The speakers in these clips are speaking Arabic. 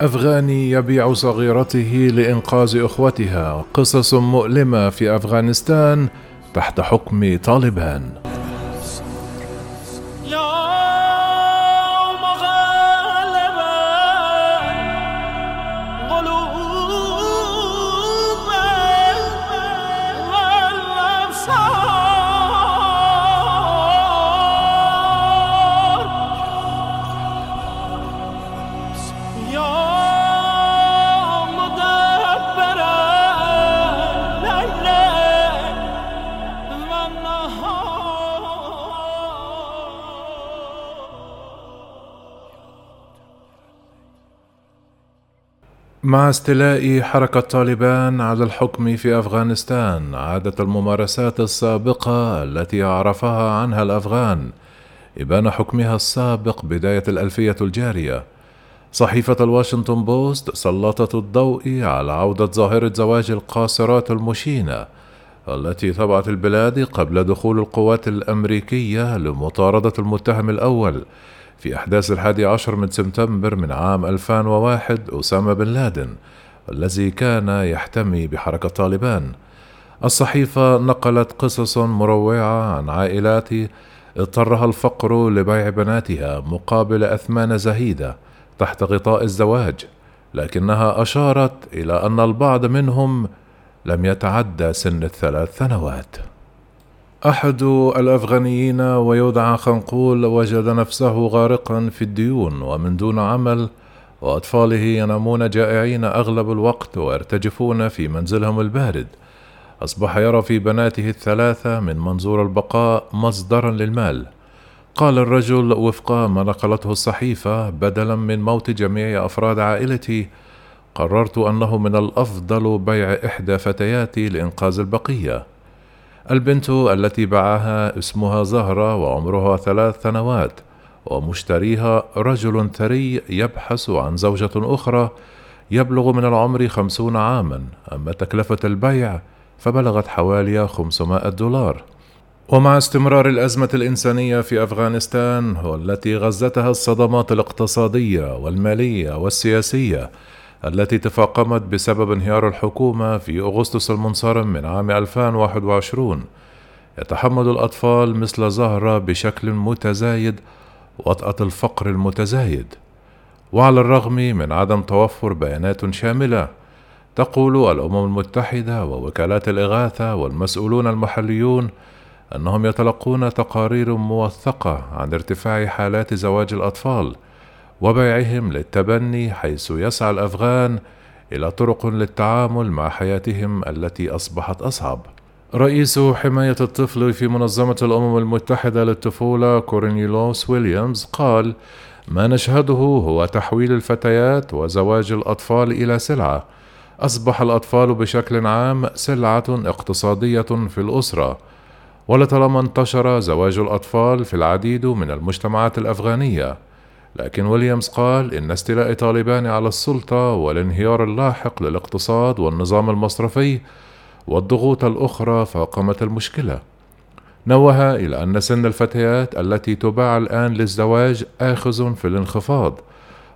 أفغاني يبيع صغيرته لإنقاذ إخوتها. قصص مؤلمة في أفغانستان تحت حكم طالبان. مع استيلاء حركة طالبان على الحكم في أفغانستان عادت الممارسات السابقة التي عرفها عنها الأفغان إبان حكمها السابق بداية الألفية الجارية. صحيفة الواشنطن بوست سلطت الضوء على عودة ظاهرة زواج القاصرات المشينة التي طبعت البلاد قبل دخول القوات الأمريكية لمطاردة المتهم الأول في أحداث الحادي عشر من سبتمبر من عام 2001 أسامة بن لادن الذي كان يحتمي بحركة طالبان. الصحيفة نقلت قصص مروعة عن عائلات اضطرها الفقر لبيع بناتها مقابل أثمان زهيدة تحت غطاء الزواج لكنها أشارت إلى أن البعض منهم لم يتعدى سن الثلاث سنوات. أحد الأفغانيين ويدعى خنقول وجد نفسه غارقا في الديون ومن دون عمل وأطفاله ينامون جائعين أغلب الوقت ويرتجفون في منزلهم البارد. أصبح يرى في بناته الثلاثة من منظور البقاء مصدرا للمال. قال الرجل وفق ما نقلته الصحيفة بدلا من موت جميع أفراد عائلتي قررت أنه من الأفضل بيع إحدى فتياتي لإنقاذ البقية. البنت التي باعها اسمها زهرة وعمرها ثلاث سنوات ومشتريها رجل ثري يبحث عن زوجة أخرى يبلغ من العمر خمسون عاما. أما تكلفة البيع فبلغت حوالي 500 دولار. ومع استمرار الأزمة الإنسانية في أفغانستان والتي غزتها الصدمات الاقتصادية والمالية والسياسية التي تفاقمت بسبب انهيار الحكومة في أغسطس المنصرم من عام 2021 يتحمل الأطفال مثل زهرة بشكل متزايد وطأة الفقر المتزايد. وعلى الرغم من عدم توفر بيانات شاملة تقول الأمم المتحدة ووكالات الإغاثة والمسؤولون المحليون أنهم يتلقون تقارير موثقة عن ارتفاع حالات زواج الأطفال وبيعهم للتبني حيث يسعى الأفغان إلى طرق للتعامل مع حياتهم التي أصبحت أصعب. رئيس حماية الطفل في منظمة الأمم المتحدة للطفولة كورنيلوس ويليامز قال ما نشهده هو تحويل الفتيات وزواج الأطفال إلى سلعة. أصبح الأطفال بشكل عام سلعة اقتصادية في الأسرة. ولطالما انتشر زواج الأطفال في العديد من المجتمعات الأفغانية. لكن ويليامز قال إن استيلاء طالبان على السلطة والانهيار اللاحق للاقتصاد والنظام المصرفي والضغوط الأخرى فاقمت المشكلة. نوه إلى أن سن الفتيات التي تباع الآن للزواج آخذ في الانخفاض،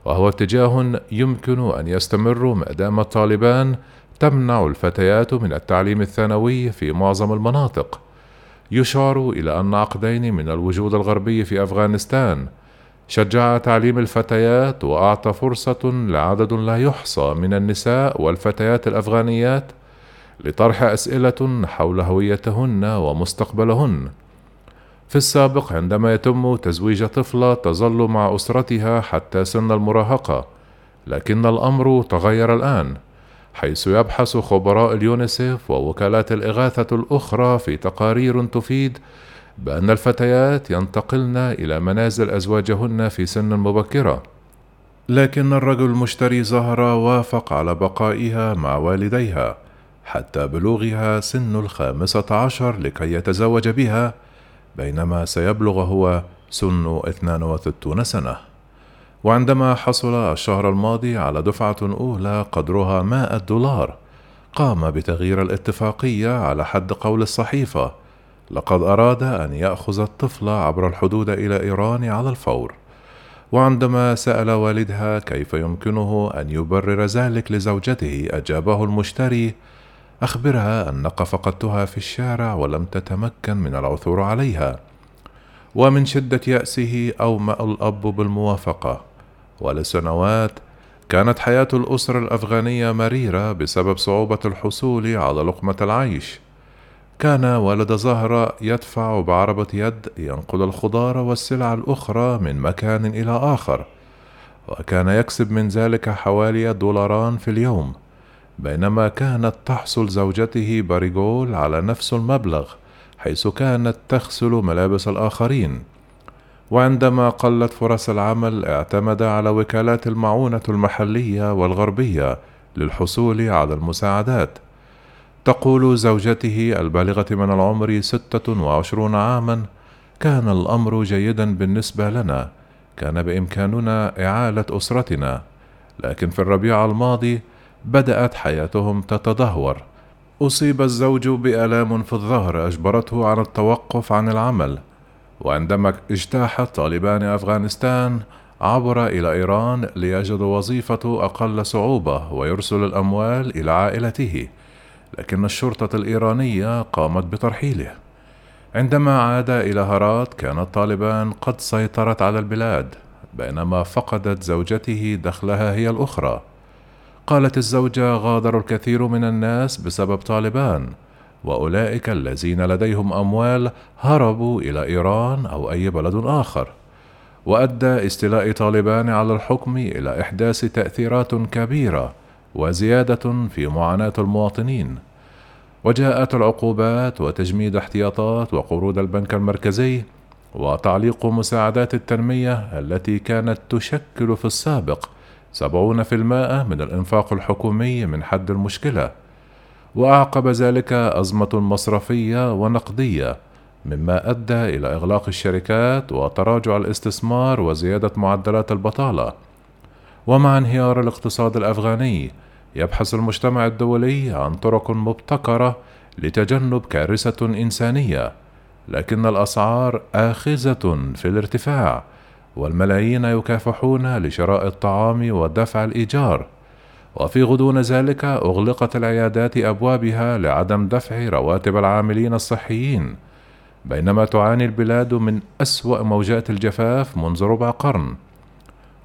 وهو اتجاه يمكن أن يستمر ما دام الطالبان تمنع الفتيات من التعليم الثانوي في معظم المناطق. يشار إلى أن عقدين من الوجود الغربي في أفغانستان شجع تعليم الفتيات وأعطى فرصة لعدد لا يحصى من النساء والفتيات الأفغانيات لطرح أسئلة حول هويتهن ومستقبلهن. في السابق عندما يتم تزويج طفله تظل مع أسرتها حتى سن المراهقة لكن الأمر تغير الآن حيث يبحث خبراء اليونيسف ووكالات الإغاثة الأخرى في تقارير تفيد بأن الفتيات ينتقلن إلى منازل أزواجهن في سن مبكرة. لكن الرجل المشتري زهرة وافق على بقائها مع والديها حتى بلوغها سن الخامسة عشر لكي يتزوج بها بينما سيبلغ هو سن 62 سنة. وعندما حصل الشهر الماضي على دفعة أولى قدرها 100 دولار قام بتغيير الاتفاقية على حد قول الصحيفة لقد أراد أن يأخذ الطفل عبر الحدود إلى إيران على الفور. وعندما سأل والدها كيف يمكنه أن يبرر ذلك لزوجته أجابه المشتري أخبرها أنك فقدتها في الشارع ولم تتمكن من العثور عليها ومن شدة يأسه أومأ الأب بالموافقة. ولسنوات كانت حياة الأسرة الأفغانية مريرة بسبب صعوبة الحصول على لقمة العيش. كان والد زهرة يدفع بعربة يد ينقل الخضار والسلع الأخرى من مكان إلى آخر وكان يكسب من ذلك حوالي دولاران في اليوم بينما كانت تحصل زوجته باريغول على نفس المبلغ حيث كانت تغسل ملابس الآخرين. وعندما قلت فرص العمل اعتمد على وكالات المعونة المحلية والغربية للحصول على المساعدات. تقول زوجته البالغة من العمر ستة وعشرون عاما كان الأمر جيدا بالنسبة لنا كان بإمكاننا إعالة أسرتنا لكن في الربيع الماضي بدأت حياتهم تتدهور. أصيب الزوج بآلام في الظهر أجبرته على التوقف عن العمل وعندما اجتاح طالبان أفغانستان عبر إلى إيران ليجد وظيفة أقل صعوبة ويرسل الأموال إلى عائلته. لكن الشرطة الإيرانية قامت بترحيله. عندما عاد إلى هرات كان الطالبان قد سيطرت على البلاد بينما فقدت زوجته دخلها هي الأخرى. قالت الزوجة غادر الكثير من الناس بسبب طالبان وأولئك الذين لديهم أموال هربوا إلى إيران أو أي بلد آخر. وأدى استيلاء طالبان على الحكم إلى إحداث تأثيرات كبيرة وزيادة في معاناة المواطنين. وجاءت العقوبات وتجميد احتياطات وقروض البنك المركزي وتعليق مساعدات التنمية التي كانت تشكل في السابق سبعون في المائة من الإنفاق الحكومي من حد المشكلة. وأعقب ذلك أزمة مصرفية ونقدية مما أدى إلى إغلاق الشركات وتراجع الاستثمار وزيادة معدلات البطالة. ومع انهيار الاقتصاد الأفغاني. يبحث المجتمع الدولي عن طرق مبتكرة لتجنب كارثة إنسانية لكن الأسعار آخذة في الارتفاع والملايين يكافحون لشراء الطعام ودفع الإيجار. وفي غضون ذلك أغلقت العيادات أبوابها لعدم دفع رواتب العاملين الصحيين بينما تعاني البلاد من أسوأ موجات الجفاف منذ ربع قرن.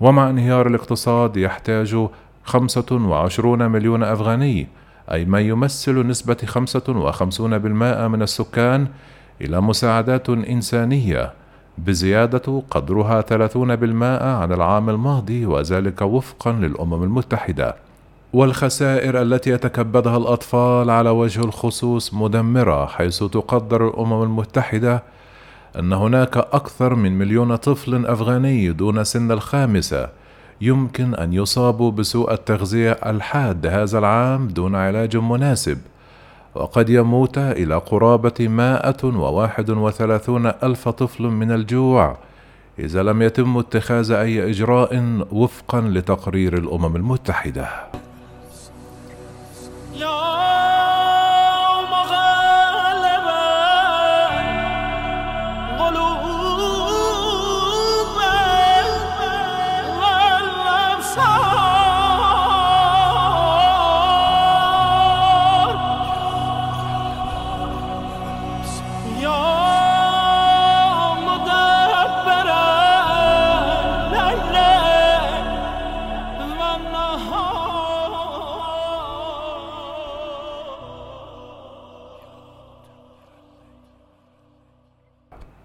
ومع انهيار الاقتصاد يحتاج 25 مليون أفغاني أي ما يمثل نسبة 55% من السكان إلى مساعدات إنسانية بزيادة قدرها 30% عن العام الماضي وذلك وفقا للأمم المتحدة. والخسائر التي يتكبدها الأطفال على وجه الخصوص مدمرة حيث تقدر الأمم المتحدة أن هناك أكثر من مليون طفل أفغاني دون سن الخامسة يمكن أن يصابوا بسوء التغذية الحاد هذا العام دون علاج مناسب وقد يموت إلى قرابة مائة وواحد وثلاثون ألف طفل من الجوع إذا لم يتم اتخاذ أي إجراء وفقا لتقرير الأمم المتحدة.